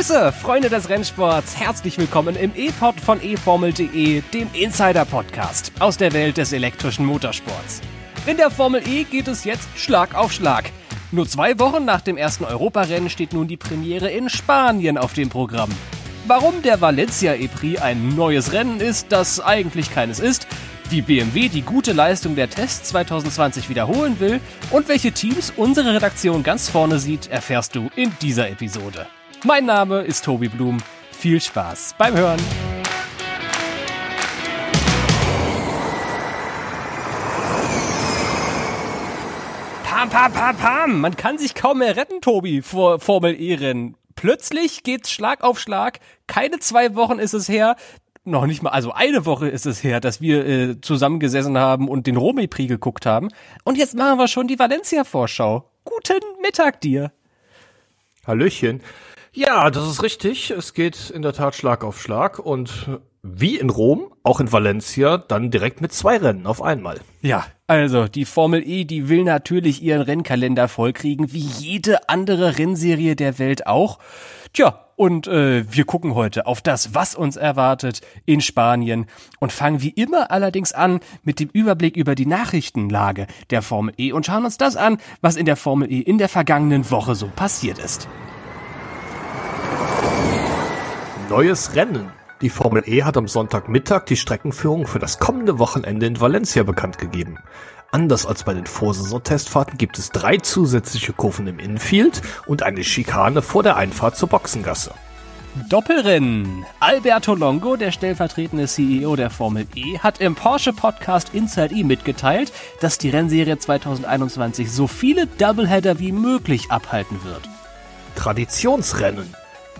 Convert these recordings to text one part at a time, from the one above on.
Grüße, Freunde des Rennsports. Herzlich willkommen im E-Pod von eFormel.de, dem Insider-Podcast aus der Welt des elektrischen Motorsports. In der Formel E geht es jetzt Schlag auf Schlag. Nur zwei Wochen nach dem ersten Europarennen steht nun die Premiere in Spanien auf dem Programm. Warum der Valencia E-Prix ein neues Rennen ist, das eigentlich keines ist, wie BMW die gute Leistung der Tests 2020 wiederholen will und welche Teams unsere Redaktion ganz vorne sieht, erfährst du in dieser Episode. Mein Name ist Tobi Blum. Viel Spaß beim Hören. Pam, pam, pam, pam. Man kann sich kaum mehr retten, Tobi, vor Formel E-Rennen. Plötzlich geht's Schlag auf Schlag. Keine zwei Wochen ist es her. Noch nicht mal, also eine Woche ist es her, dass wir äh, zusammengesessen haben und den Romy-Prix geguckt haben. Und jetzt machen wir schon die Valencia-Vorschau. Guten Mittag dir. Hallöchen. Ja, das ist richtig. Es geht in der Tat Schlag auf Schlag und wie in Rom, auch in Valencia, dann direkt mit zwei Rennen auf einmal. Ja, also die Formel E, die will natürlich ihren Rennkalender vollkriegen, wie jede andere Rennserie der Welt auch. Tja, und äh, wir gucken heute auf das, was uns erwartet in Spanien und fangen wie immer allerdings an mit dem Überblick über die Nachrichtenlage der Formel E und schauen uns das an, was in der Formel E in der vergangenen Woche so passiert ist. Neues Rennen. Die Formel E hat am Sonntagmittag die Streckenführung für das kommende Wochenende in Valencia bekannt gegeben. Anders als bei den Vorsaison-Testfahrten gibt es drei zusätzliche Kurven im Infield und eine Schikane vor der Einfahrt zur Boxengasse. Doppelrennen. Alberto Longo, der stellvertretende CEO der Formel E, hat im Porsche Podcast Inside E mitgeteilt, dass die Rennserie 2021 so viele Doubleheader wie möglich abhalten wird. Traditionsrennen.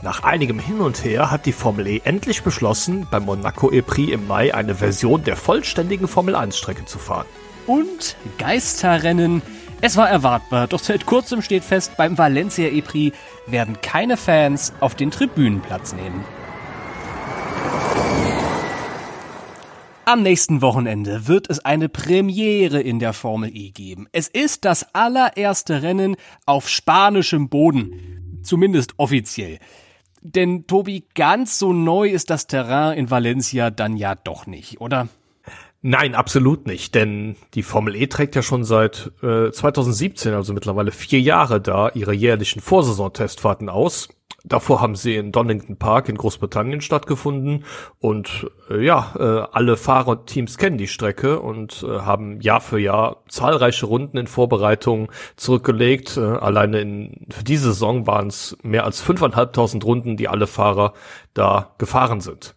Nach einigem Hin und Her hat die Formel E endlich beschlossen, beim Monaco E-Prix im Mai eine Version der vollständigen Formel 1 Strecke zu fahren. Und Geisterrennen. Es war erwartbar, doch seit kurzem steht fest, beim Valencia E-Prix werden keine Fans auf den Tribünen Platz nehmen. Am nächsten Wochenende wird es eine Premiere in der Formel E geben. Es ist das allererste Rennen auf spanischem Boden. Zumindest offiziell. Denn Tobi, ganz so neu ist das Terrain in Valencia dann ja doch nicht, oder? Nein, absolut nicht, denn die Formel E trägt ja schon seit äh, 2017, also mittlerweile vier Jahre da, ihre jährlichen Vorsaison-Testfahrten aus. Davor haben sie in Donington Park in Großbritannien stattgefunden und äh, ja, äh, alle Fahrer und Teams kennen die Strecke und äh, haben Jahr für Jahr zahlreiche Runden in Vorbereitung zurückgelegt. Äh, alleine in, für diese Saison waren es mehr als fünfeinhalbtausend Runden, die alle Fahrer da gefahren sind.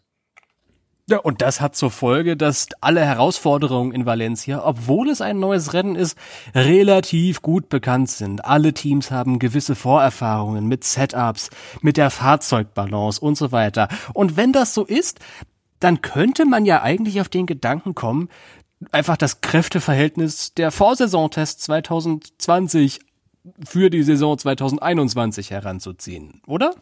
Ja, und das hat zur Folge, dass alle Herausforderungen in Valencia, obwohl es ein neues Rennen ist, relativ gut bekannt sind. Alle Teams haben gewisse Vorerfahrungen mit Setups, mit der Fahrzeugbalance und so weiter. Und wenn das so ist, dann könnte man ja eigentlich auf den Gedanken kommen, einfach das Kräfteverhältnis der Vorsaisontests 2020 für die Saison 2021 heranzuziehen, oder?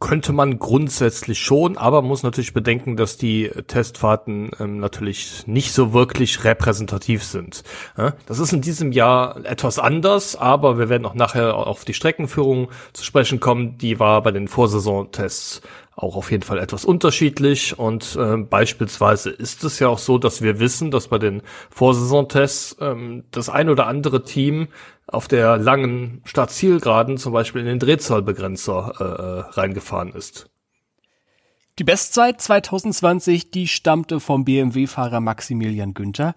Könnte man grundsätzlich schon, aber muss natürlich bedenken, dass die Testfahrten ähm, natürlich nicht so wirklich repräsentativ sind. Ja, das ist in diesem Jahr etwas anders, aber wir werden auch nachher auf die Streckenführung zu sprechen kommen. Die war bei den Vorsaisontests auch auf jeden Fall etwas unterschiedlich und äh, beispielsweise ist es ja auch so, dass wir wissen, dass bei den Vorsaisontests ähm, das ein oder andere Team auf der langen Startzielgeraden zum Beispiel in den Drehzahlbegrenzer äh, äh reingefahren ist. Die Bestzeit 2020, die stammte vom BMW-Fahrer Maximilian Günther,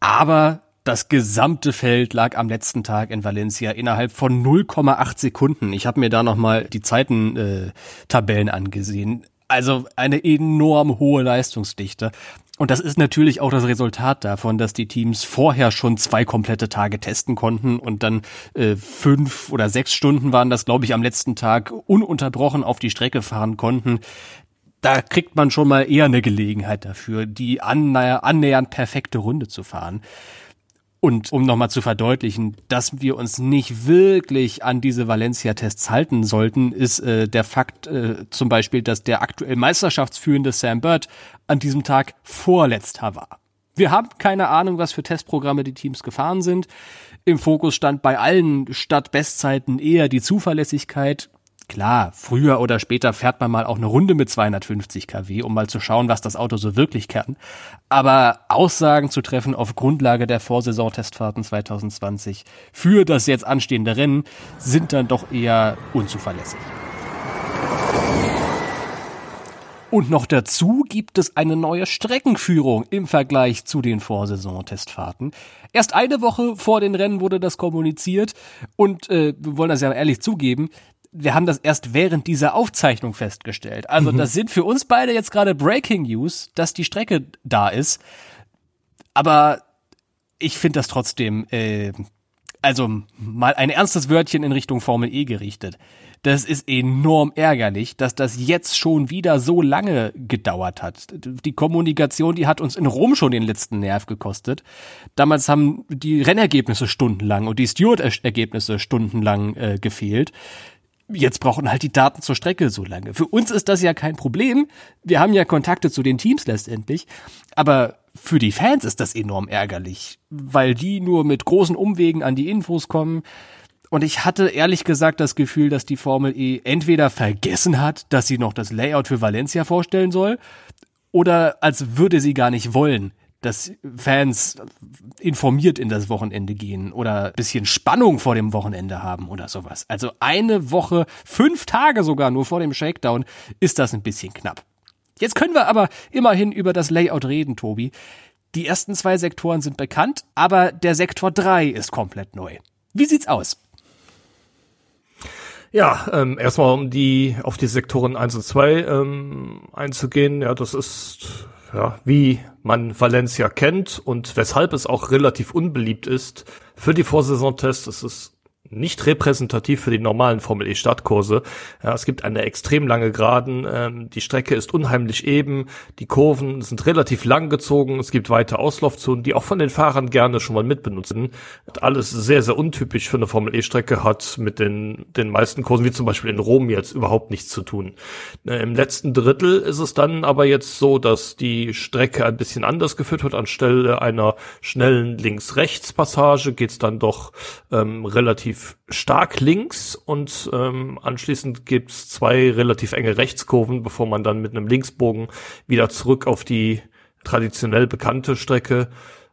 aber das gesamte Feld lag am letzten Tag in Valencia innerhalb von 0,8 Sekunden. Ich habe mir da nochmal die Zeitentabellen äh, angesehen. Also eine enorm hohe Leistungsdichte. Und das ist natürlich auch das Resultat davon, dass die Teams vorher schon zwei komplette Tage testen konnten und dann äh, fünf oder sechs Stunden waren das, glaube ich, am letzten Tag ununterbrochen auf die Strecke fahren konnten. Da kriegt man schon mal eher eine Gelegenheit dafür, die annähernd perfekte Runde zu fahren. Und um nochmal zu verdeutlichen, dass wir uns nicht wirklich an diese Valencia-Tests halten sollten, ist äh, der Fakt äh, zum Beispiel, dass der aktuell meisterschaftsführende Sam Bird an diesem Tag vorletzter war. Wir haben keine Ahnung, was für Testprogramme die Teams gefahren sind. Im Fokus stand bei allen Stadtbestzeiten eher die Zuverlässigkeit. Klar, früher oder später fährt man mal auch eine Runde mit 250 kW, um mal zu schauen, was das Auto so wirklich kann. Aber Aussagen zu treffen auf Grundlage der Vorsaison-Testfahrten 2020 für das jetzt anstehende Rennen sind dann doch eher unzuverlässig. Und noch dazu gibt es eine neue Streckenführung im Vergleich zu den Vorsaison-Testfahrten. Erst eine Woche vor den Rennen wurde das kommuniziert und äh, wir wollen das ja ehrlich zugeben, wir haben das erst während dieser Aufzeichnung festgestellt. Also mhm. das sind für uns beide jetzt gerade Breaking News, dass die Strecke da ist. Aber ich finde das trotzdem, äh, also mal ein ernstes Wörtchen in Richtung Formel E gerichtet. Das ist enorm ärgerlich, dass das jetzt schon wieder so lange gedauert hat. Die Kommunikation, die hat uns in Rom schon den letzten Nerv gekostet. Damals haben die Rennergebnisse stundenlang und die Stewart-Ergebnisse stundenlang äh, gefehlt jetzt brauchen halt die Daten zur Strecke so lange. Für uns ist das ja kein Problem. Wir haben ja Kontakte zu den Teams letztendlich. Aber für die Fans ist das enorm ärgerlich, weil die nur mit großen Umwegen an die Infos kommen. Und ich hatte ehrlich gesagt das Gefühl, dass die Formel E entweder vergessen hat, dass sie noch das Layout für Valencia vorstellen soll, oder als würde sie gar nicht wollen, dass Fans informiert in das Wochenende gehen oder bisschen Spannung vor dem Wochenende haben oder sowas. Also eine Woche, fünf Tage sogar nur vor dem Shakedown ist das ein bisschen knapp. Jetzt können wir aber immerhin über das Layout reden, Tobi. Die ersten zwei Sektoren sind bekannt, aber der Sektor drei ist komplett neu. Wie sieht's aus? Ja, ähm, erstmal um die auf die Sektoren eins und zwei ähm, einzugehen. Ja, das ist ja, wie man Valencia kennt und weshalb es auch relativ unbeliebt ist für die Vorsaisontests. Es ist nicht repräsentativ für die normalen Formel E Startkurse. Ja, es gibt eine extrem lange Geraden, ähm, die Strecke ist unheimlich eben, die Kurven sind relativ lang gezogen, es gibt weite Auslaufzonen, die auch von den Fahrern gerne schon mal mitbenutzen. Alles sehr, sehr untypisch für eine Formel E Strecke hat mit den, den meisten Kursen, wie zum Beispiel in Rom jetzt überhaupt nichts zu tun. Äh, Im letzten Drittel ist es dann aber jetzt so, dass die Strecke ein bisschen anders geführt wird. Anstelle einer schnellen Links-Rechts-Passage geht's dann doch ähm, relativ relativ stark links und ähm, anschließend gibt's zwei relativ enge Rechtskurven, bevor man dann mit einem Linksbogen wieder zurück auf die traditionell bekannte Strecke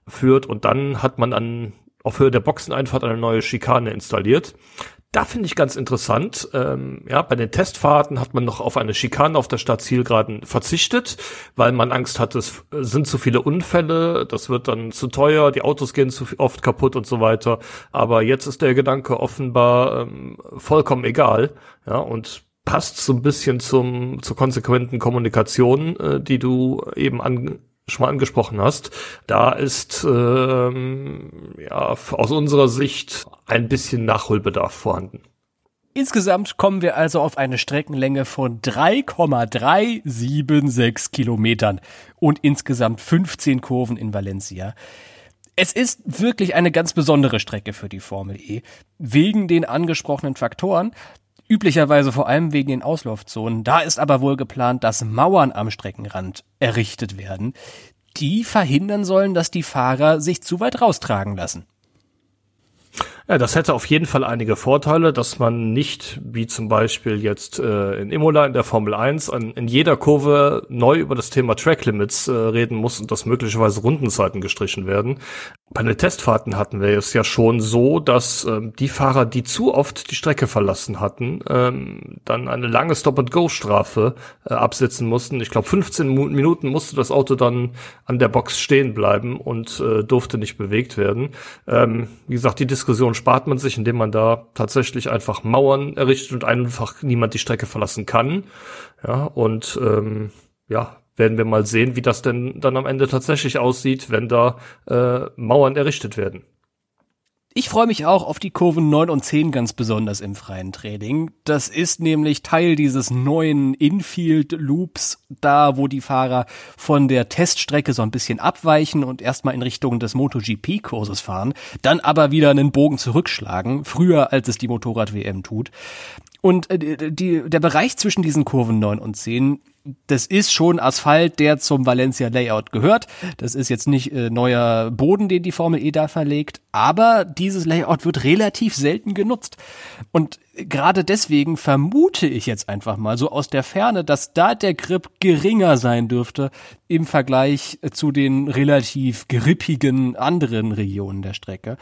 führt und dann hat man an auf Höhe der Boxeneinfahrt eine neue Schikane installiert. Da finde ich ganz interessant. Ähm, ja, bei den Testfahrten hat man noch auf eine Schikane auf der Stadtzielgeraden verzichtet, weil man Angst hatte, es sind zu viele Unfälle, das wird dann zu teuer, die Autos gehen zu oft kaputt und so weiter. Aber jetzt ist der Gedanke offenbar ähm, vollkommen egal. Ja, und passt so ein bisschen zum zur konsequenten Kommunikation, äh, die du eben an schon mal angesprochen hast, da ist ähm, ja aus unserer Sicht ein bisschen Nachholbedarf vorhanden. Insgesamt kommen wir also auf eine Streckenlänge von 3,376 Kilometern und insgesamt 15 Kurven in Valencia. Es ist wirklich eine ganz besondere Strecke für die Formel E, wegen den angesprochenen Faktoren, üblicherweise vor allem wegen den Auslaufzonen. Da ist aber wohl geplant, dass Mauern am Streckenrand errichtet werden, die verhindern sollen, dass die Fahrer sich zu weit raustragen lassen. Ja, das hätte auf jeden Fall einige Vorteile, dass man nicht, wie zum Beispiel jetzt äh, in Imola in der Formel 1, an, in jeder Kurve neu über das Thema Track Limits äh, reden muss und dass möglicherweise Rundenzeiten gestrichen werden. Bei den Testfahrten hatten wir es ja schon so, dass ähm, die Fahrer, die zu oft die Strecke verlassen hatten, ähm, dann eine lange Stop-and-Go-Strafe äh, absitzen mussten. Ich glaube, 15 Minuten musste das Auto dann an der Box stehen bleiben und äh, durfte nicht bewegt werden. Ähm, wie gesagt, die Diskussion spart man sich, indem man da tatsächlich einfach Mauern errichtet und einfach niemand die Strecke verlassen kann. Ja, und ähm, ja, werden wir mal sehen, wie das denn dann am Ende tatsächlich aussieht, wenn da äh, Mauern errichtet werden. Ich freue mich auch auf die Kurven 9 und 10 ganz besonders im freien Training. Das ist nämlich Teil dieses neuen Infield Loops, da wo die Fahrer von der Teststrecke so ein bisschen abweichen und erstmal in Richtung des MotoGP Kurses fahren, dann aber wieder einen Bogen zurückschlagen, früher als es die Motorrad WM tut. Und äh, die, der Bereich zwischen diesen Kurven 9 und 10 das ist schon Asphalt, der zum Valencia Layout gehört. Das ist jetzt nicht äh, neuer Boden, den die Formel E da verlegt, aber dieses Layout wird relativ selten genutzt. Und gerade deswegen vermute ich jetzt einfach mal so aus der Ferne, dass da der Grip geringer sein dürfte im Vergleich zu den relativ grippigen anderen Regionen der Strecke.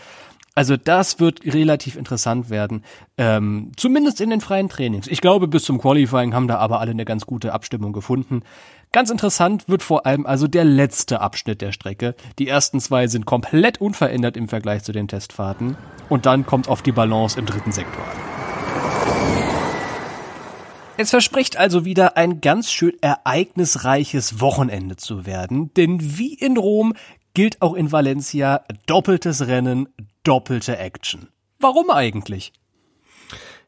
Also das wird relativ interessant werden, ähm, zumindest in den freien Trainings. Ich glaube, bis zum Qualifying haben da aber alle eine ganz gute Abstimmung gefunden. Ganz interessant wird vor allem also der letzte Abschnitt der Strecke. Die ersten zwei sind komplett unverändert im Vergleich zu den Testfahrten. Und dann kommt auf die Balance im dritten Sektor. Es verspricht also wieder ein ganz schön ereignisreiches Wochenende zu werden, denn wie in Rom gilt auch in Valencia doppeltes Rennen, doppelte Action. Warum eigentlich?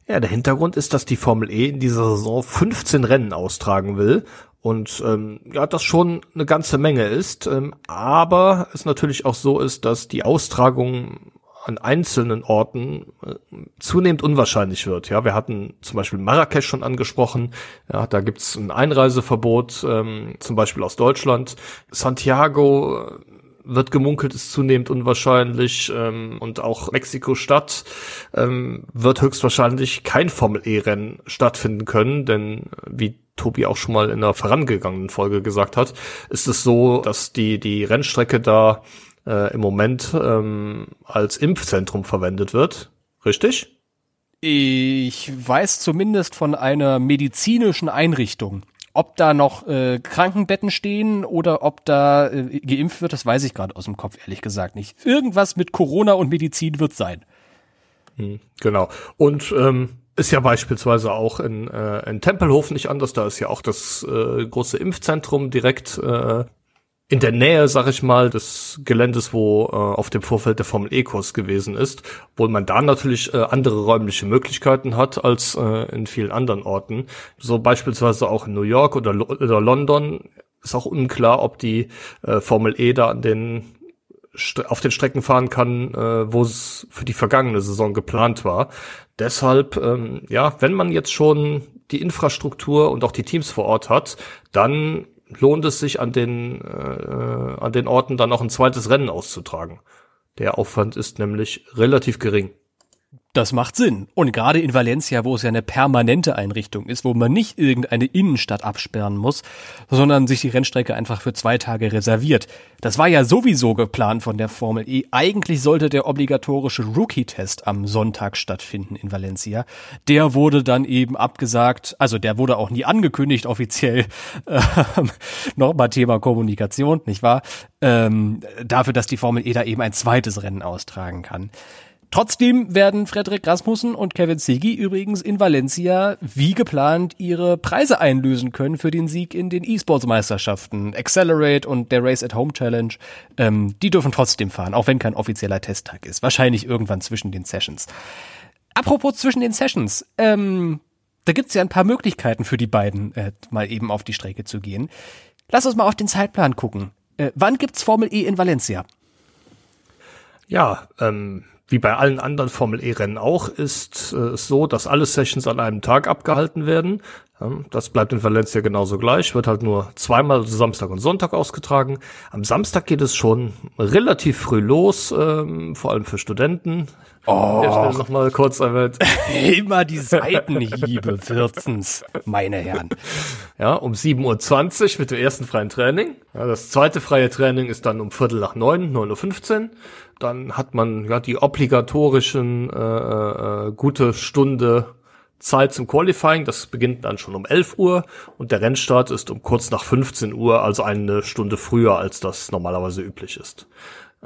Ja, der Hintergrund ist, dass die Formel E in dieser Saison 15 Rennen austragen will und ähm, ja, das schon eine ganze Menge ist, ähm, aber es natürlich auch so ist, dass die Austragung an einzelnen Orten äh, zunehmend unwahrscheinlich wird. Ja, wir hatten zum Beispiel Marrakesch schon angesprochen. Ja, da gibt's ein Einreiseverbot, ähm, zum Beispiel aus Deutschland. Santiago wird gemunkelt, ist zunehmend unwahrscheinlich ähm, und auch Mexiko-Stadt ähm, wird höchstwahrscheinlich kein Formel-E-Rennen stattfinden können, denn wie Tobi auch schon mal in der vorangegangenen Folge gesagt hat, ist es so, dass die die Rennstrecke da äh, im Moment ähm, als Impfzentrum verwendet wird. Richtig? Ich weiß zumindest von einer medizinischen Einrichtung. Ob da noch äh, Krankenbetten stehen oder ob da äh, geimpft wird, das weiß ich gerade aus dem Kopf, ehrlich gesagt nicht. Irgendwas mit Corona und Medizin wird sein. Hm, genau. Und ähm, ist ja beispielsweise auch in, äh, in Tempelhof nicht anders. Da ist ja auch das äh, große Impfzentrum direkt äh, in der Nähe, sag ich mal, des Geländes, wo äh, auf dem Vorfeld der Formel E-Kurs gewesen ist, obwohl man da natürlich äh, andere räumliche Möglichkeiten hat als äh, in vielen anderen Orten. So beispielsweise auch in New York oder, oder London ist auch unklar, ob die äh, Formel E da an den auf den Strecken fahren kann, äh, wo es für die vergangene Saison geplant war. Deshalb, ähm, ja, wenn man jetzt schon die Infrastruktur und auch die Teams vor Ort hat, dann lohnt es sich an den, äh, an den Orten dann noch ein zweites Rennen auszutragen. Der Aufwand ist nämlich relativ gering. Das macht Sinn. Und gerade in Valencia, wo es ja eine permanente Einrichtung ist, wo man nicht irgendeine Innenstadt absperren muss, sondern sich die Rennstrecke einfach für zwei Tage reserviert. Das war ja sowieso geplant von der Formel E. Eigentlich sollte der obligatorische Rookie-Test am Sonntag stattfinden in Valencia. Der wurde dann eben abgesagt, also der wurde auch nie angekündigt offiziell. Ähm, Nochmal Thema Kommunikation, nicht wahr? Ähm, dafür, dass die Formel E da eben ein zweites Rennen austragen kann. Trotzdem werden Frederik Rasmussen und Kevin Sigi übrigens in Valencia wie geplant ihre Preise einlösen können für den Sieg in den E-Sports-Meisterschaften. Accelerate und der Race at Home Challenge, ähm, die dürfen trotzdem fahren, auch wenn kein offizieller Testtag ist. Wahrscheinlich irgendwann zwischen den Sessions. Apropos zwischen den Sessions, ähm, da gibt's ja ein paar Möglichkeiten für die beiden, äh, mal eben auf die Strecke zu gehen. Lass uns mal auf den Zeitplan gucken. Äh, wann gibt's Formel E in Valencia? Ja, ähm, wie bei allen anderen Formel E-Rennen auch, ist äh, es so, dass alle Sessions an einem Tag abgehalten werden. Das bleibt in Valencia genauso gleich, wird halt nur zweimal also Samstag und Sonntag ausgetragen. Am Samstag geht es schon relativ früh los, ähm, vor allem für Studenten. Oh. Der noch mal kurz erwähnt. Immer die Seitenhiebe, Würzens, meine Herren. Ja, um 7.20 Uhr mit dem ersten freien Training. Ja, das zweite freie Training ist dann um Viertel nach neun, 9.15 Uhr. Dann hat man ja die obligatorischen äh, äh, gute Stunde Zeit zum Qualifying, das beginnt dann schon um 11 Uhr und der Rennstart ist um kurz nach 15 Uhr, also eine Stunde früher, als das normalerweise üblich ist.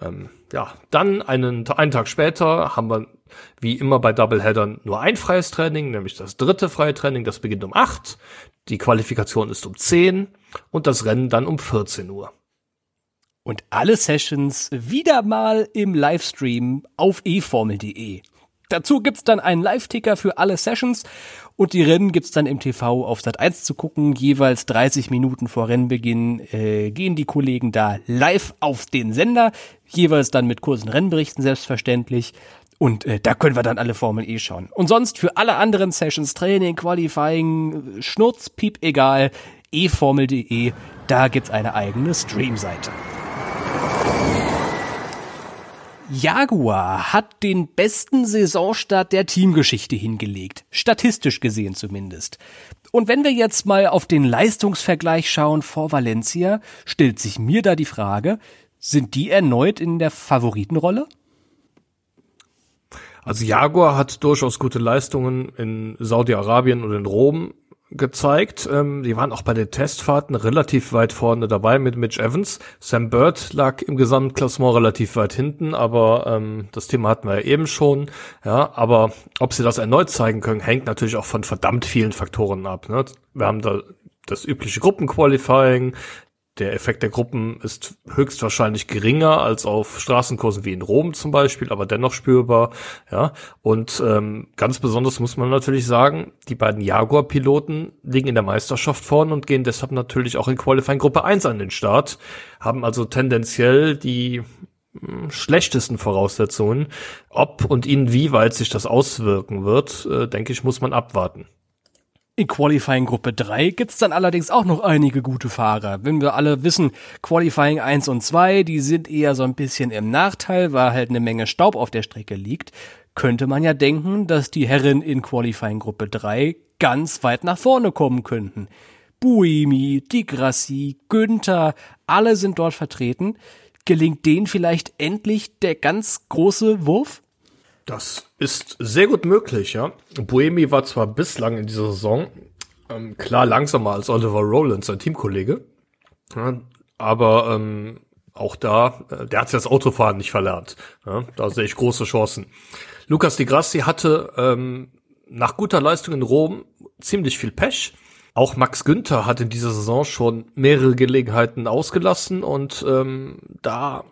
Ähm, ja, dann einen, einen Tag später haben wir wie immer bei Doubleheadern nur ein freies Training, nämlich das dritte freie Training, das beginnt um 8, die Qualifikation ist um 10 und das Rennen dann um 14 Uhr. Und alle Sessions wieder mal im Livestream auf eformel.de. Dazu gibt's dann einen Live-Ticker für alle Sessions und die Rennen gibt's dann im TV auf Sat 1 zu gucken. Jeweils 30 Minuten vor Rennbeginn äh, gehen die Kollegen da live auf den Sender, jeweils dann mit kurzen Rennberichten selbstverständlich. Und äh, da können wir dann alle Formel E schauen. Und sonst für alle anderen Sessions, Training, Qualifying, Schnurz, Piep, egal, eformel.de, da gibt's eine eigene Streamseite. Jaguar hat den besten Saisonstart der Teamgeschichte hingelegt, statistisch gesehen zumindest. Und wenn wir jetzt mal auf den Leistungsvergleich schauen vor Valencia, stellt sich mir da die Frage, sind die erneut in der Favoritenrolle? Also Jaguar hat durchaus gute Leistungen in Saudi-Arabien und in Rom gezeigt. Ähm, die waren auch bei den Testfahrten relativ weit vorne dabei mit Mitch Evans. Sam Bird lag im Gesamtklassement relativ weit hinten, aber ähm, das Thema hatten wir ja eben schon. Ja, aber ob sie das erneut zeigen können, hängt natürlich auch von verdammt vielen Faktoren ab. Ne? Wir haben da das übliche Gruppenqualifying, der Effekt der Gruppen ist höchstwahrscheinlich geringer als auf Straßenkursen wie in Rom zum Beispiel, aber dennoch spürbar. Ja, und ähm, ganz besonders muss man natürlich sagen, die beiden Jaguar-Piloten liegen in der Meisterschaft vorn und gehen deshalb natürlich auch in Qualifying Gruppe 1 an den Start, haben also tendenziell die hm, schlechtesten Voraussetzungen. Ob und inwieweit sich das auswirken wird, äh, denke ich, muss man abwarten. In Qualifying Gruppe 3 gibt's dann allerdings auch noch einige gute Fahrer. Wenn wir alle wissen, Qualifying 1 und 2, die sind eher so ein bisschen im Nachteil, weil halt eine Menge Staub auf der Strecke liegt, könnte man ja denken, dass die Herren in Qualifying Gruppe 3 ganz weit nach vorne kommen könnten. Buimi, Di Grassi, Günther, alle sind dort vertreten. Gelingt denen vielleicht endlich der ganz große Wurf? Das ist sehr gut möglich, ja. Buemi war zwar bislang in dieser Saison ähm, klar langsamer als Oliver Rowland, sein Teamkollege, ja, aber ähm, auch da, äh, der hat das Autofahren nicht verlernt. Ja, da sehe ich große Chancen. Lukas Di Grassi hatte ähm, nach guter Leistung in Rom ziemlich viel Pech. Auch Max Günther hat in dieser Saison schon mehrere Gelegenheiten ausgelassen und ähm, da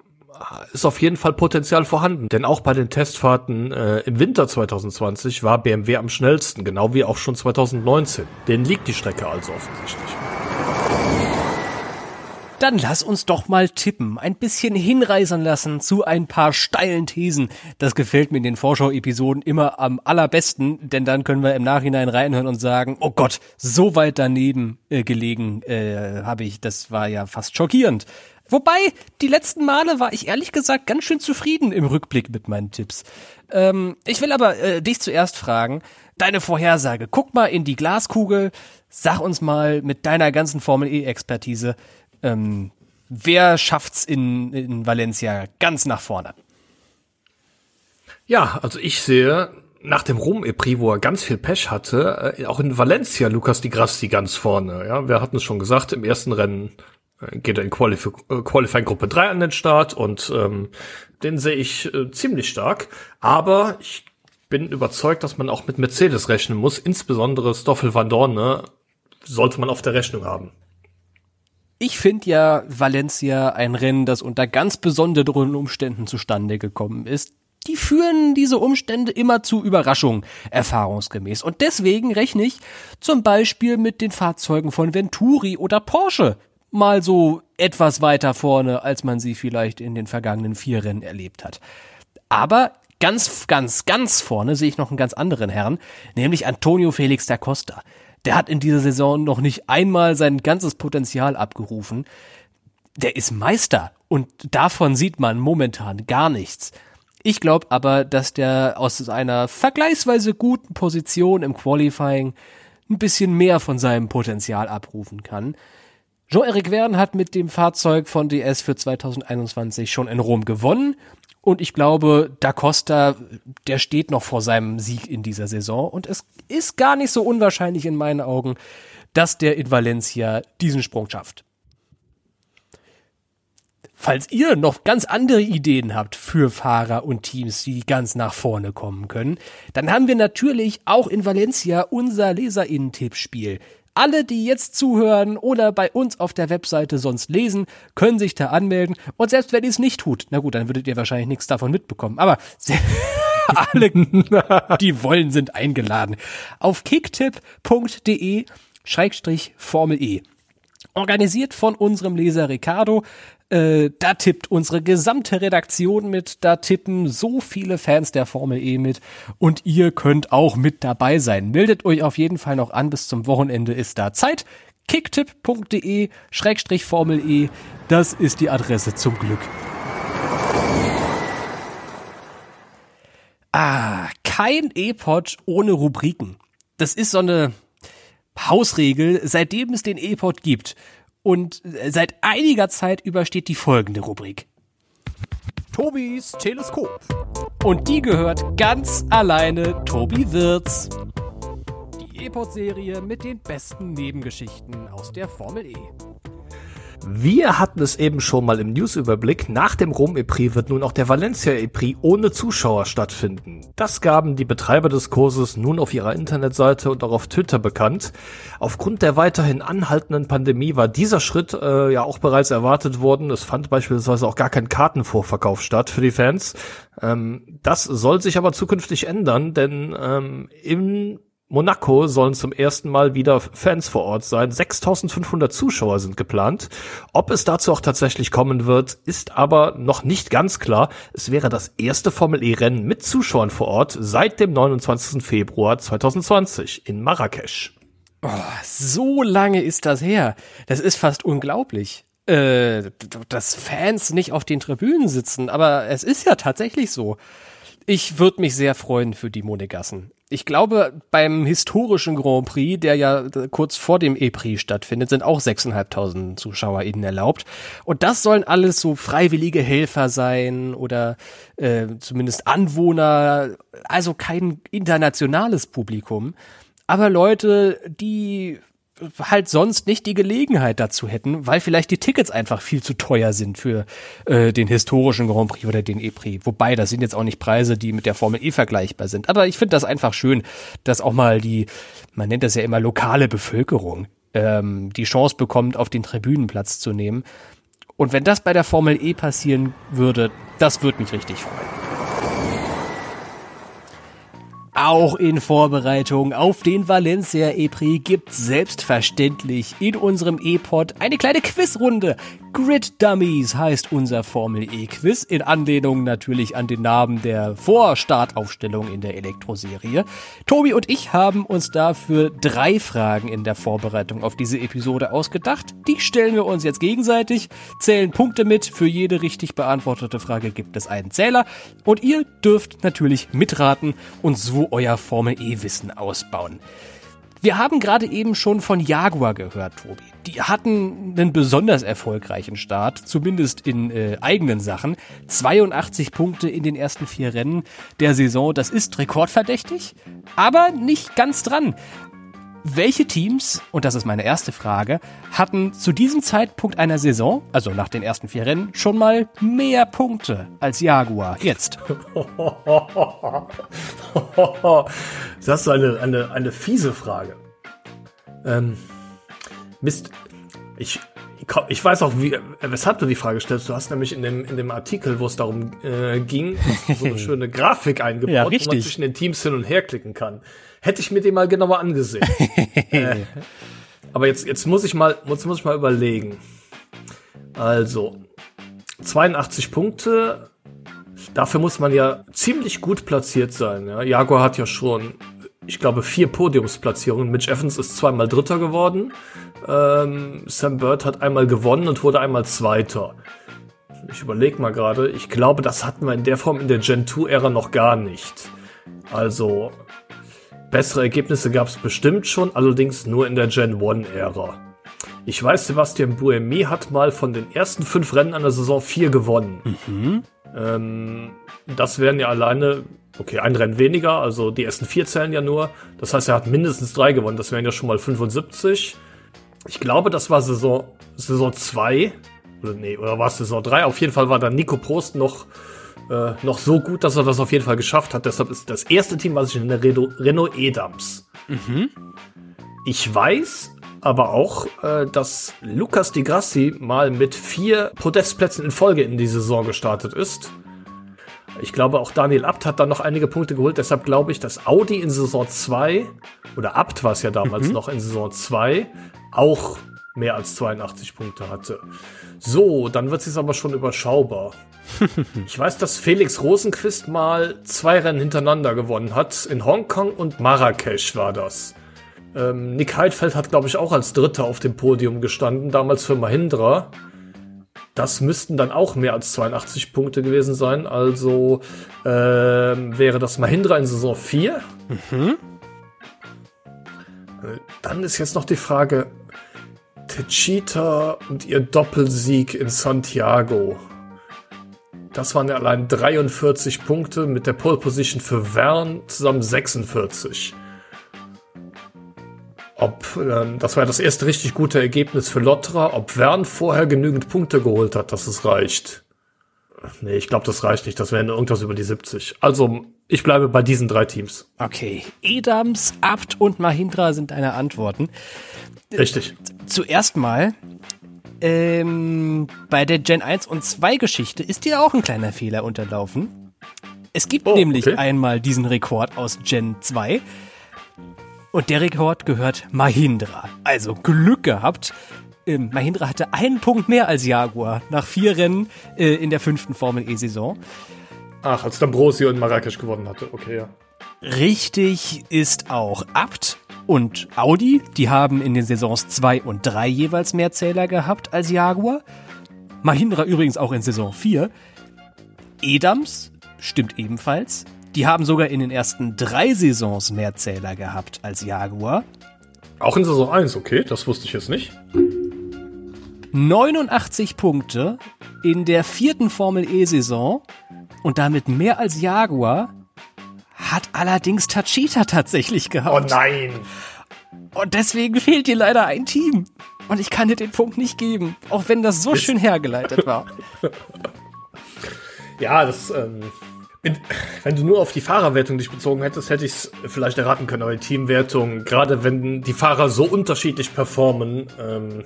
ist auf jeden Fall Potenzial vorhanden. Denn auch bei den Testfahrten äh, im Winter 2020 war BMW am schnellsten, genau wie auch schon 2019. Denen liegt die Strecke also offensichtlich. Dann lass uns doch mal tippen, ein bisschen hinreisern lassen zu ein paar steilen Thesen. Das gefällt mir in den Vorschau-Episoden immer am allerbesten, denn dann können wir im Nachhinein reinhören und sagen, oh Gott, so weit daneben äh, gelegen äh, habe ich, das war ja fast schockierend. Wobei, die letzten Male war ich ehrlich gesagt ganz schön zufrieden im Rückblick mit meinen Tipps. Ähm, ich will aber äh, dich zuerst fragen, deine Vorhersage. Guck mal in die Glaskugel, sag uns mal mit deiner ganzen Formel E-Expertise, ähm, wer schafft's in, in Valencia ganz nach vorne? Ja, also ich sehe nach dem Rom-Epri, wo er ganz viel Pech hatte, äh, auch in Valencia Lukas Di Grassi ganz vorne. Ja, wir hatten es schon gesagt, im ersten Rennen geht er in Qualif äh, Qualifying Gruppe 3 an den Start und ähm, den sehe ich äh, ziemlich stark. Aber ich bin überzeugt, dass man auch mit Mercedes rechnen muss. Insbesondere Stoffel van Dorn sollte man auf der Rechnung haben. Ich finde ja Valencia ein Rennen, das unter ganz besonderen Umständen zustande gekommen ist. Die führen diese Umstände immer zu Überraschungen, erfahrungsgemäß. Und deswegen rechne ich zum Beispiel mit den Fahrzeugen von Venturi oder Porsche mal so etwas weiter vorne, als man sie vielleicht in den vergangenen vier Rennen erlebt hat. Aber ganz, ganz, ganz vorne sehe ich noch einen ganz anderen Herrn, nämlich Antonio Felix da Costa. Der hat in dieser Saison noch nicht einmal sein ganzes Potenzial abgerufen. Der ist Meister und davon sieht man momentan gar nichts. Ich glaube aber, dass der aus einer vergleichsweise guten Position im Qualifying ein bisschen mehr von seinem Potenzial abrufen kann. Jean-Eric Verne hat mit dem Fahrzeug von DS für 2021 schon in Rom gewonnen. Und ich glaube, Da Costa, der steht noch vor seinem Sieg in dieser Saison. Und es ist gar nicht so unwahrscheinlich in meinen Augen, dass der in Valencia diesen Sprung schafft. Falls ihr noch ganz andere Ideen habt für Fahrer und Teams, die ganz nach vorne kommen können, dann haben wir natürlich auch in Valencia unser Leserinnen-Tippspiel. Alle, die jetzt zuhören oder bei uns auf der Webseite sonst lesen, können sich da anmelden. Und selbst wenn ihr es nicht tut, na gut, dann würdet ihr wahrscheinlich nichts davon mitbekommen. Aber alle, die wollen, sind eingeladen. Auf kicktipp.de Schrägstrich Formel E. Organisiert von unserem Leser Ricardo. Äh, da tippt unsere gesamte Redaktion mit, da tippen so viele Fans der Formel E mit und ihr könnt auch mit dabei sein. Meldet euch auf jeden Fall noch an, bis zum Wochenende ist da Zeit. kicktipp.de Schrägstrich Formel E, das ist die Adresse zum Glück. Ah, kein E-Pod ohne Rubriken. Das ist so eine Hausregel, seitdem es den E-Pod gibt. Und seit einiger Zeit übersteht die folgende Rubrik. Tobis Teleskop. Und die gehört ganz alleine Tobi Wirz. Die E-Pod-Serie mit den besten Nebengeschichten aus der Formel E. Wir hatten es eben schon mal im Newsüberblick. Nach dem Rom-Epris wird nun auch der Valencia-Epris ohne Zuschauer stattfinden. Das gaben die Betreiber des Kurses nun auf ihrer Internetseite und auch auf Twitter bekannt. Aufgrund der weiterhin anhaltenden Pandemie war dieser Schritt äh, ja auch bereits erwartet worden. Es fand beispielsweise auch gar kein Kartenvorverkauf statt für die Fans. Ähm, das soll sich aber zukünftig ändern, denn ähm, im Monaco sollen zum ersten Mal wieder Fans vor Ort sein. 6500 Zuschauer sind geplant. Ob es dazu auch tatsächlich kommen wird, ist aber noch nicht ganz klar. Es wäre das erste Formel E-Rennen mit Zuschauern vor Ort seit dem 29. Februar 2020 in Marrakesch. Oh, so lange ist das her. Das ist fast unglaublich. Äh, dass Fans nicht auf den Tribünen sitzen, aber es ist ja tatsächlich so. Ich würde mich sehr freuen für die Monegassen ich glaube, beim historischen Grand Prix, der ja kurz vor dem E-Prix stattfindet, sind auch 6.500 ZuschauerInnen erlaubt. Und das sollen alles so freiwillige Helfer sein oder äh, zumindest Anwohner, also kein internationales Publikum. Aber Leute, die halt sonst nicht die Gelegenheit dazu hätten, weil vielleicht die Tickets einfach viel zu teuer sind für äh, den historischen Grand Prix oder den E-Prix. Wobei, das sind jetzt auch nicht Preise, die mit der Formel E vergleichbar sind. Aber ich finde das einfach schön, dass auch mal die, man nennt das ja immer lokale Bevölkerung, ähm, die Chance bekommt, auf den Tribünen Platz zu nehmen. Und wenn das bei der Formel E passieren würde, das würde mich richtig freuen. Auch in Vorbereitung auf den Valencia E-Prix gibt selbstverständlich in unserem E-Pod eine kleine Quizrunde. Grid Dummies heißt unser Formel E-Quiz, in Anlehnung natürlich an den Namen der Vorstartaufstellung in der Elektroserie. Tobi und ich haben uns dafür drei Fragen in der Vorbereitung auf diese Episode ausgedacht. Die stellen wir uns jetzt gegenseitig, zählen Punkte mit. Für jede richtig beantwortete Frage gibt es einen Zähler. Und ihr dürft natürlich mitraten und so euer Formel E-Wissen ausbauen. Wir haben gerade eben schon von Jaguar gehört, Tobi. Die hatten einen besonders erfolgreichen Start, zumindest in äh, eigenen Sachen. 82 Punkte in den ersten vier Rennen der Saison, das ist rekordverdächtig, aber nicht ganz dran. Welche Teams, und das ist meine erste Frage, hatten zu diesem Zeitpunkt einer Saison, also nach den ersten vier Rennen, schon mal mehr Punkte als Jaguar jetzt? Das ist eine, eine, eine fiese Frage. Ähm, Mist, ich, ich weiß auch, wie, weshalb du die Frage stellst. Du hast nämlich in dem, in dem Artikel, wo es darum äh, ging, so eine schöne Grafik eingebaut, ja, wo man zwischen den Teams hin und her klicken kann. Hätte ich mir den mal genauer angesehen. äh, aber jetzt, jetzt muss ich mal, muss, muss ich mal überlegen. Also, 82 Punkte. Dafür muss man ja ziemlich gut platziert sein. Ja? Jaguar hat ja schon, ich glaube, vier Podiumsplatzierungen. Mitch Evans ist zweimal Dritter geworden. Ähm, Sam Bird hat einmal gewonnen und wurde einmal Zweiter. Ich überlege mal gerade. Ich glaube, das hatten wir in der Form in der Gen 2-Ära noch gar nicht. Also, bessere Ergebnisse gab es bestimmt schon, allerdings nur in der Gen 1-Ära. Ich weiß, Sebastian Buemi hat mal von den ersten fünf Rennen an der Saison vier gewonnen. Mhm. Ähm, das wären ja alleine, okay, ein Rennen weniger, also die ersten vier zählen ja nur. Das heißt, er hat mindestens drei gewonnen, das wären ja schon mal 75. Ich glaube, das war Saison, Saison 2. Oder nee, oder war es Saison 3? Auf jeden Fall war dann Nico Prost noch, äh, noch so gut, dass er das auf jeden Fall geschafft hat. Deshalb ist das erste Team, was ich in der Renault Edams. Mhm. Ich weiß aber auch, äh, dass Lucas Di Grassi mal mit vier Podestplätzen in Folge in die Saison gestartet ist. Ich glaube, auch Daniel Abt hat dann noch einige Punkte geholt. Deshalb glaube ich, dass Audi in Saison 2, oder Abt war es ja damals mhm. noch in Saison 2, auch mehr als 82 Punkte hatte. So, dann wird es aber schon überschaubar. ich weiß, dass Felix Rosenquist mal zwei Rennen hintereinander gewonnen hat. In Hongkong und Marrakesch war das. Ähm, Nick Heidfeld hat, glaube ich, auch als Dritter auf dem Podium gestanden, damals für Mahindra. das müssten dann auch mehr als 82 Punkte gewesen sein. Also ähm, wäre das Mahindra in Saison 4. Mhm. Äh, dann ist jetzt noch die Frage, Techita und ihr Doppelsieg in Santiago. Das waren ja allein 43 Punkte mit der Pole Position für Vern zusammen 46. Ob, ähm, das war das erste richtig gute Ergebnis für Lottra, ob Vern vorher genügend Punkte geholt hat, dass es reicht. Nee, ich glaube, das reicht nicht. Das wären irgendwas über die 70. Also, ich bleibe bei diesen drei Teams. Okay. Edams, Abt und Mahindra sind deine Antworten. Richtig. Zuerst mal, ähm, bei der Gen 1 und 2 Geschichte ist dir auch ein kleiner Fehler unterlaufen. Es gibt oh, nämlich okay. einmal diesen Rekord aus Gen 2. Und der Rekord gehört Mahindra. Also Glück gehabt. Ähm, Mahindra hatte einen Punkt mehr als Jaguar nach vier Rennen äh, in der fünften Formel E-Saison. Ach, als D'Ambrosio in Marrakesch gewonnen hatte. Okay, ja. Richtig ist auch Abt und Audi, die haben in den Saisons 2 und 3 jeweils mehr Zähler gehabt als Jaguar. Mahindra übrigens auch in Saison 4. Edams stimmt ebenfalls. Die haben sogar in den ersten drei Saisons mehr Zähler gehabt als Jaguar. Auch in Saison 1, okay, das wusste ich jetzt nicht. 89 Punkte in der vierten Formel E-Saison und damit mehr als Jaguar hat allerdings Tachita tatsächlich gehabt. Oh nein. Und deswegen fehlt dir leider ein Team. Und ich kann dir den Punkt nicht geben, auch wenn das so schön hergeleitet war. ja, das, ähm, wenn du nur auf die Fahrerwertung dich bezogen hättest, hätte ich es vielleicht erraten können, aber die Teamwertung, gerade wenn die Fahrer so unterschiedlich performen, ähm,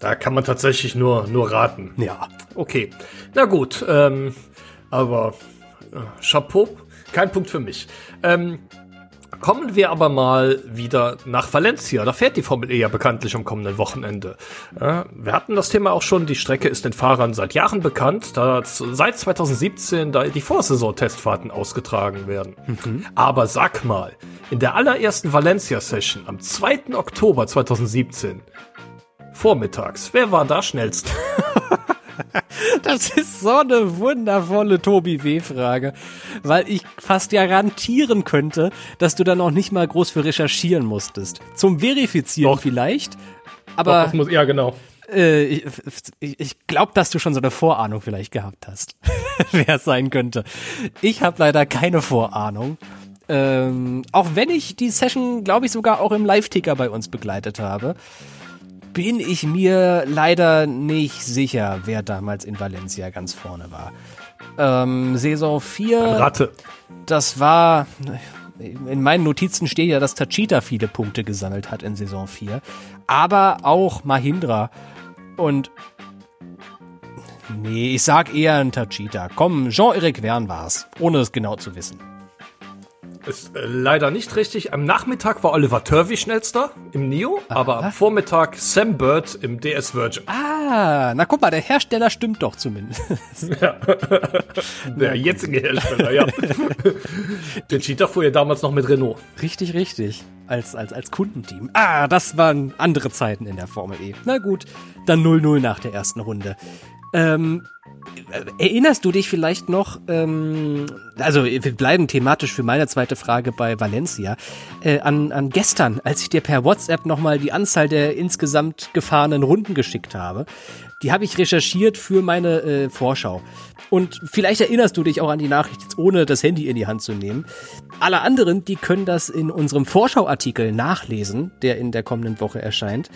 da kann man tatsächlich nur, nur raten. Ja. Okay. Na gut, ähm, aber äh, Chapeau kein Punkt für mich. Ähm, kommen wir aber mal wieder nach Valencia. Da fährt die Formel E ja bekanntlich am kommenden Wochenende. Wir hatten das Thema auch schon. Die Strecke ist den Fahrern seit Jahren bekannt, da seit 2017 da die Vorsaison-Testfahrten ausgetragen werden. Mhm. Aber sag mal, in der allerersten Valencia-Session am 2. Oktober 2017, vormittags, wer war da schnellst? Das ist so eine wundervolle Tobi W-Frage, weil ich fast garantieren könnte, dass du dann auch nicht mal groß für recherchieren musstest. Zum Verifizieren Doch. vielleicht, aber. Doch, das muss, ja, genau. Äh, ich ich glaube, dass du schon so eine Vorahnung vielleicht gehabt hast, wer es sein könnte. Ich habe leider keine Vorahnung. Ähm, auch wenn ich die Session, glaube ich, sogar auch im Live-Ticker bei uns begleitet habe bin ich mir leider nicht sicher, wer damals in Valencia ganz vorne war. Ähm, Saison 4. Ratte. Das war. In meinen Notizen steht ja, dass Tachita viele Punkte gesammelt hat in Saison 4. Aber auch Mahindra. Und. Nee, ich sag eher ein Tachita. Komm, Jean-Eric Vern war's. Ohne es genau zu wissen. Ist äh, leider nicht richtig. Am Nachmittag war Oliver Turvey schnellster im Neo, Aha. aber am Vormittag Sam Bird im DS Virgin. Ah, na guck mal, der Hersteller stimmt doch zumindest. Ja. der jetzige Hersteller, ja. der Cheetah fuhr ja damals noch mit Renault. Richtig, richtig. Als, als, als Kundenteam. Ah, das waren andere Zeiten in der Formel E. Na gut, dann 0-0 nach der ersten Runde. Ähm, erinnerst du dich vielleicht noch, ähm, also wir bleiben thematisch für meine zweite Frage bei Valencia, äh, an, an gestern, als ich dir per WhatsApp nochmal die Anzahl der insgesamt gefahrenen Runden geschickt habe. Die habe ich recherchiert für meine äh, Vorschau. Und vielleicht erinnerst du dich auch an die Nachricht, jetzt ohne das Handy in die Hand zu nehmen. Alle anderen, die können das in unserem Vorschauartikel nachlesen, der in der kommenden Woche erscheint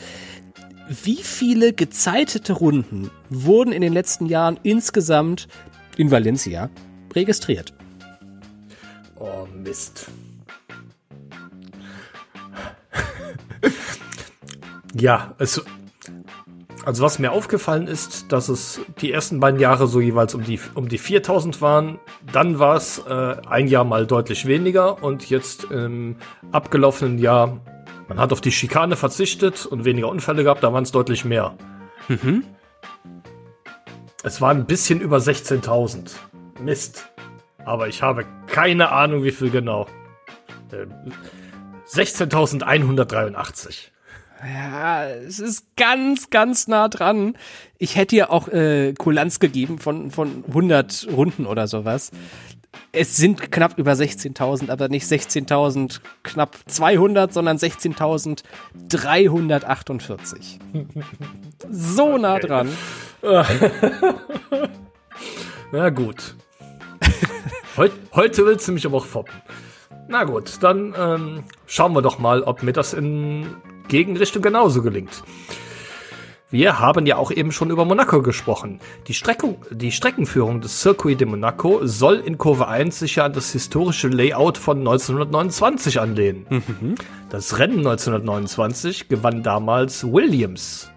wie viele gezeitete Runden wurden in den letzten Jahren insgesamt in Valencia registriert? Oh Mist. ja, es, also was mir aufgefallen ist, dass es die ersten beiden Jahre so jeweils um die, um die 4000 waren. Dann war es äh, ein Jahr mal deutlich weniger und jetzt im abgelaufenen Jahr man hat auf die Schikane verzichtet und weniger Unfälle gehabt, da waren es deutlich mehr. Mhm. Es waren ein bisschen über 16.000. Mist. Aber ich habe keine Ahnung, wie viel genau. Äh, 16.183. Ja, es ist ganz, ganz nah dran. Ich hätte dir auch äh, Kulanz gegeben von, von 100 Runden oder sowas. Es sind knapp über 16.000, aber nicht 16.000 knapp 200, sondern 16.348. so nah dran. Na gut. Heut, heute willst du mich aber auch foppen. Na gut, dann ähm, schauen wir doch mal, ob mir das in Gegenrichtung genauso gelingt. Wir haben ja auch eben schon über Monaco gesprochen. Die, Streckung, die Streckenführung des Circuit de Monaco soll in Kurve 1 sich ja an das historische Layout von 1929 anlehnen. Mhm. Das Rennen 1929 gewann damals Williams.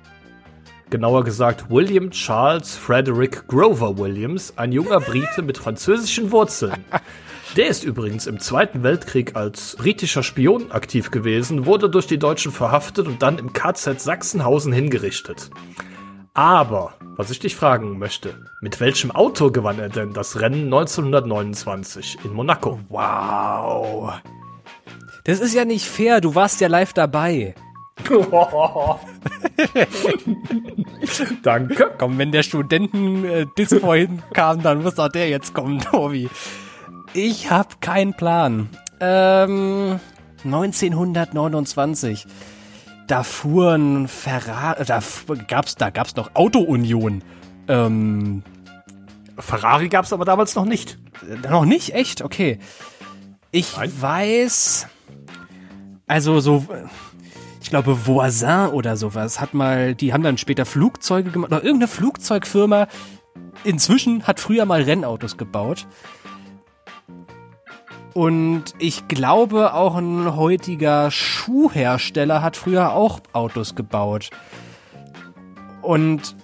Genauer gesagt William Charles Frederick Grover Williams, ein junger Brite mit französischen Wurzeln. Der ist übrigens im Zweiten Weltkrieg als britischer Spion aktiv gewesen, wurde durch die Deutschen verhaftet und dann im KZ Sachsenhausen hingerichtet. Aber, was ich dich fragen möchte, mit welchem Auto gewann er denn das Rennen 1929 in Monaco? Wow. Das ist ja nicht fair, du warst ja live dabei. Danke. Komm, wenn der Studenten äh, Dis vorhin kam, dann muss auch der jetzt kommen, Tobi. Ich habe keinen Plan. Ähm, 1929. Da fuhren Ferrari, da gab's, da gab's noch Auto-Union. Ähm, Ferrari gab's aber damals noch nicht. Äh, noch nicht? Echt? Okay. Ich Nein. weiß, also so, ich glaube Voisin oder sowas hat mal, die haben dann später Flugzeuge gemacht, oder irgendeine Flugzeugfirma inzwischen hat früher mal Rennautos gebaut. Und ich glaube, auch ein heutiger Schuhhersteller hat früher auch Autos gebaut. Und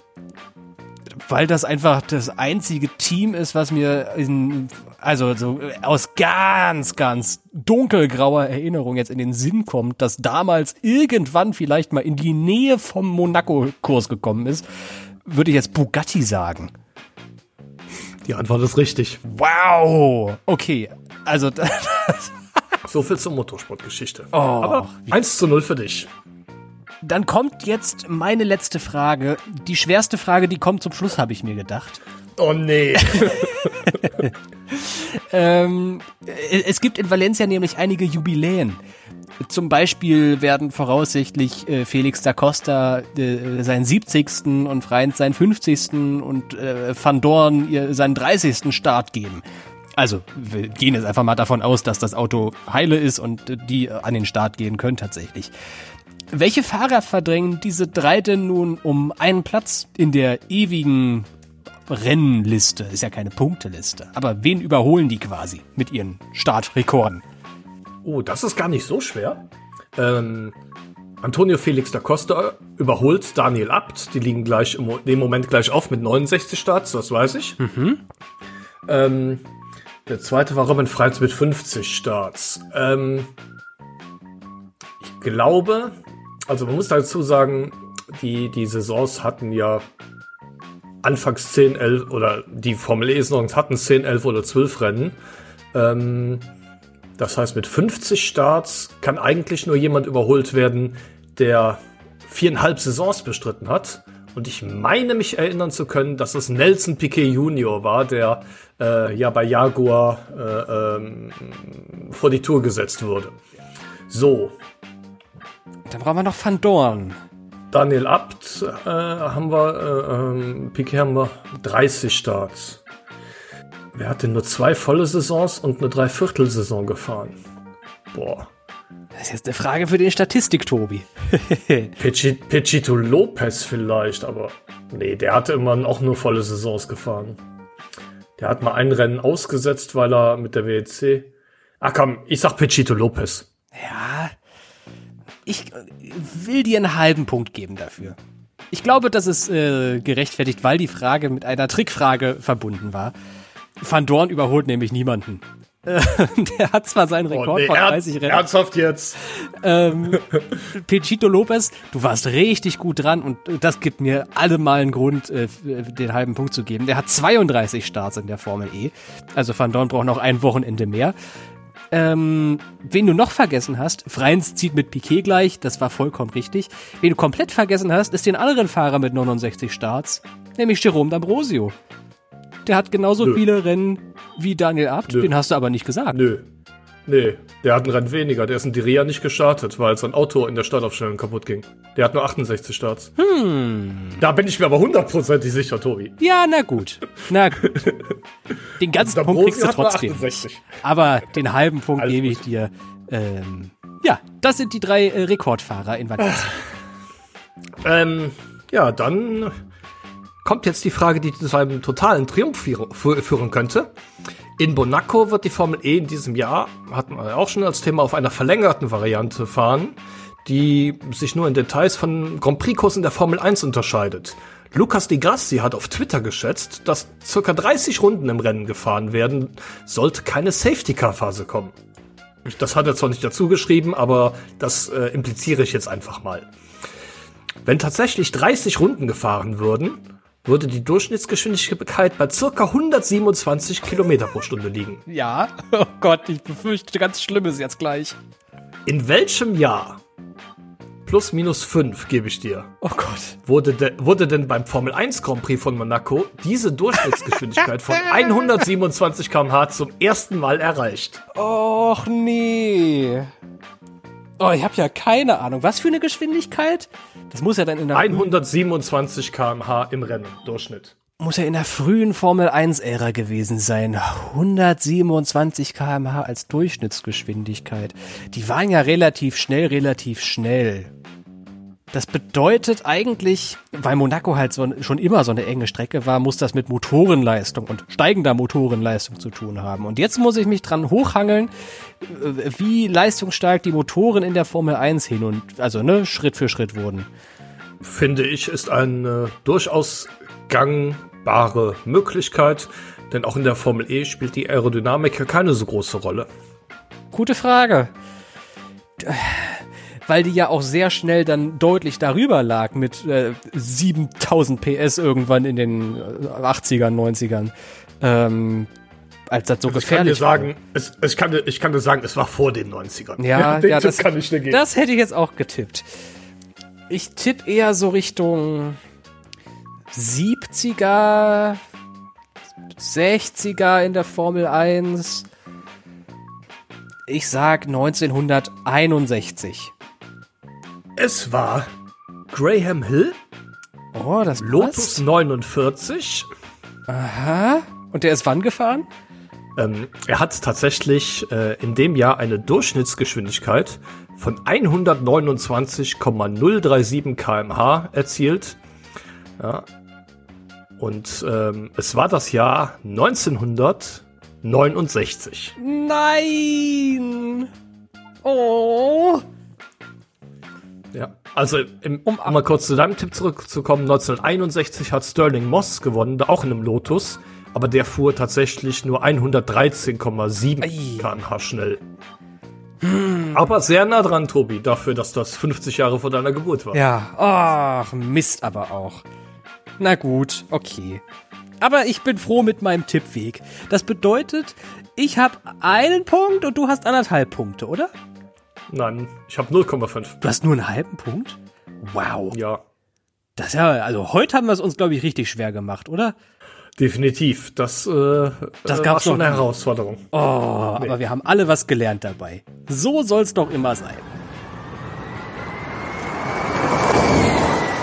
weil das einfach das einzige Team ist, was mir in, also so aus ganz, ganz dunkelgrauer Erinnerung jetzt in den Sinn kommt, dass damals irgendwann vielleicht mal in die Nähe vom Monaco-Kurs gekommen ist, würde ich jetzt Bugatti sagen. Die Antwort ist richtig. Wow! Okay, also. so viel zur Motorsportgeschichte. Oh, Aber 1 zu 0 für dich. Dann kommt jetzt meine letzte Frage. Die schwerste Frage, die kommt zum Schluss, habe ich mir gedacht. Oh nee. ähm, es gibt in Valencia nämlich einige Jubiläen. Zum Beispiel werden voraussichtlich äh, Felix da Costa äh, seinen 70. und Freund seinen 50. und äh, Van Dorn ihr, seinen 30. Start geben. Also, wir gehen jetzt einfach mal davon aus, dass das Auto heile ist und die an den Start gehen können tatsächlich. Welche Fahrer verdrängen diese drei denn nun um einen Platz in der ewigen Rennliste? Ist ja keine Punkteliste. Aber wen überholen die quasi mit ihren Startrekorden? Oh, das ist gar nicht so schwer. Ähm, Antonio Felix da Costa überholt Daniel Abt. Die liegen gleich im dem Moment gleich auf mit 69 Starts, das weiß ich. Mhm. Ähm, der zweite war Robin Freitz mit 50 Starts. Ähm, ich glaube, also man muss dazu sagen, die, die Saisons hatten ja anfangs 10, 11 oder die Formel E-Saisons hatten 10, 11 oder 12 Rennen. Ähm, das heißt, mit 50 Starts kann eigentlich nur jemand überholt werden, der viereinhalb Saisons bestritten hat. Und ich meine mich erinnern zu können, dass es Nelson Piquet Junior war, der äh, ja bei Jaguar äh, ähm, vor die Tour gesetzt wurde. So. Dann brauchen wir noch Van Dorn. Daniel Abt äh, haben wir, äh, ähm, Piquet haben wir 30 Starts. Wer hat denn nur zwei volle Saisons und eine Dreiviertelsaison gefahren? Boah. Das ist jetzt eine Frage für den Statistik-Tobi. Pechito Lopez vielleicht, aber nee, der hatte immer auch nur volle Saisons gefahren. Der hat mal ein Rennen ausgesetzt, weil er mit der WEC. Ach komm, ich sag Pechito Lopez. Ja, ich will dir einen halben Punkt geben dafür. Ich glaube, das ist äh, gerechtfertigt, weil die Frage mit einer Trickfrage verbunden war. Van Dorn überholt nämlich niemanden. der hat zwar seinen Rekord oh, nee, von 30 Rennen. Ernsthaft jetzt? Ähm, Pechito Lopez, du warst richtig gut dran und das gibt mir allemal einen Grund, äh, den halben Punkt zu geben. Der hat 32 Starts in der Formel E. Also Van Dorn braucht noch ein Wochenende mehr. Ähm, wen du noch vergessen hast, Freins zieht mit Piquet gleich, das war vollkommen richtig. Wen du komplett vergessen hast, ist den anderen Fahrer mit 69 Starts, nämlich Jerome D'Ambrosio. Der hat genauso Nö. viele Rennen wie Daniel Abt, Nö. den hast du aber nicht gesagt. Nö. Nee, der hat ein Rennen weniger. Der ist in Diria nicht gestartet, weil sein Auto in der Startaufstellung kaputt ging. Der hat nur 68 Starts. Hm. Da bin ich mir aber hundertprozentig sicher, Tobi. Ja, na gut. Na gut. Den ganzen Punkt kriegst du trotzdem. 68. Aber den halben Punkt Alles gebe ich dir. Ähm, ja, das sind die drei äh, Rekordfahrer in Valencia. Ähm, ja, dann kommt jetzt die Frage, die zu einem totalen Triumph führ- fü- führen könnte. In Monaco wird die Formel E in diesem Jahr, hatten wir auch schon als Thema, auf einer verlängerten Variante fahren, die sich nur in Details von Grand Prix-Kursen der Formel 1 unterscheidet. Lucas Di Grassi hat auf Twitter geschätzt, dass circa 30 Runden im Rennen gefahren werden, sollte keine Safety-Car-Phase kommen. Das hat er zwar nicht dazu geschrieben, aber das äh, impliziere ich jetzt einfach mal. Wenn tatsächlich 30 Runden gefahren würden, würde die Durchschnittsgeschwindigkeit bei circa 127 Kilometer pro Stunde liegen. Ja. Oh Gott, ich befürchte ganz Schlimmes jetzt gleich. In welchem Jahr, plus minus 5 gebe ich dir, Oh Gott. wurde, de, wurde denn beim Formel 1 Grand Prix von Monaco diese Durchschnittsgeschwindigkeit von 127 km/h zum ersten Mal erreicht? Och nee. Oh, ich habe ja keine Ahnung. Was für eine Geschwindigkeit? Das muss ja dann in der, 127 km/h im Rennen, Durchschnitt. muss ja in der frühen Formel 1 Ära gewesen sein. 127 km/h als Durchschnittsgeschwindigkeit. Die waren ja relativ schnell, relativ schnell. Das bedeutet eigentlich, weil Monaco halt so, schon immer so eine enge Strecke war, muss das mit Motorenleistung und steigender Motorenleistung zu tun haben. Und jetzt muss ich mich dran hochhangeln, äh, wie leistungsstark die Motoren in der Formel 1 hin und, also, ne, Schritt für Schritt wurden. finde ich, ist eine durchaus gangbare Möglichkeit, denn auch in der Formel E spielt die Aerodynamik ja keine so große Rolle. Gute Frage. Weil die ja auch sehr schnell dann deutlich darüber lag mit äh, 7000 PS irgendwann in den äh, 80ern, 90ern. Ähm, als das so Also Ich kann dir gefährlich war. sagen, es, ich, kann dir, ich kann dir sagen, es war vor den 90ern. Ja, den ja das, kann ich dir geben. das hätte ich jetzt auch getippt. Ich tippe eher so Richtung 70er, 60er in der Formel 1. Ich sag 1961. es war Graham Hill, Oh, das Lotus passt. 49. Aha. Und der ist wann gefahren? Ähm, er hat tatsächlich äh, in dem Jahr eine Durchschnittsgeschwindigkeit von 129,037 km/h erzielt. Ja. Und ähm, es war das Jahr 1969. Nein! Oh! Ja. Also, im, um mal kurz zu deinem Tipp zurückzukommen, 1961 hat Sterling Moss gewonnen, auch in einem Lotus, aber der fuhr tatsächlich nur 113,7 Ei. km/h schnell. Aber sehr nah dran, Tobi, dafür, dass das 50 Jahre vor deiner Geburt war. Ja, ach, Mist aber auch. Na gut, okay. Aber ich bin froh mit meinem Tippweg. Das bedeutet, ich habe einen Punkt und du hast anderthalb Punkte, oder? Nein, ich habe 0,5. Du hast nur einen halben Punkt? Wow. Ja, Das ist ja, also heute haben wir es uns, glaube ich, richtig schwer gemacht, oder? definitiv. Das, äh, Das äh, gab's war schon eine. Herausforderung. Oh, aber wir haben alle was gelernt dabei. So soll's doch immer sein.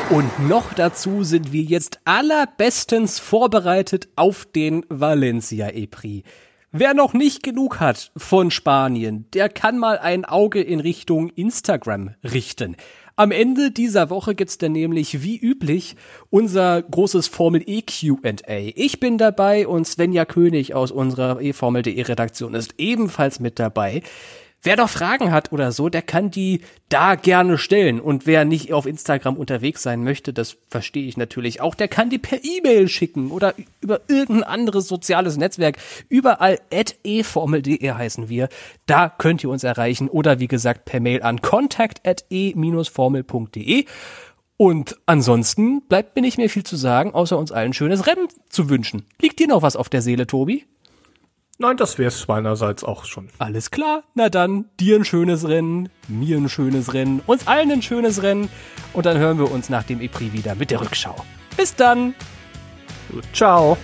Und noch dazu sind wir jetzt allerbestens vorbereitet auf den Valencia E-Prix. Wer noch nicht genug hat von Spanien, der kann mal ein Auge in Richtung Instagram richten. Am Ende dieser Woche gibt's dann nämlich wie üblich unser großes Formel E Q&A. Ich bin dabei und Svenja König aus unserer eFormel.de Redaktion ist ebenfalls mit dabei. Wer noch Fragen hat oder so, der kann die da gerne stellen. Und wer nicht auf Instagram unterwegs sein möchte, das verstehe ich natürlich auch, der kann die per E-Mail schicken oder über irgendein anderes soziales Netzwerk. Überall at eformel.de heißen wir. Da könnt ihr uns erreichen oder wie gesagt per Mail an contact at e-formel.de. Und ansonsten bleibt mir nicht mehr viel zu sagen, außer uns allen schönes Rennen zu wünschen. Liegt dir noch was auf der Seele, Tobi? Nein, das wäre es meinerseits auch schon. Alles klar, na dann, dir ein schönes Rennen, mir ein schönes Rennen, uns allen ein schönes Rennen und dann hören wir uns nach dem EPRI wieder mit der Rückschau. Bis dann! Ciao!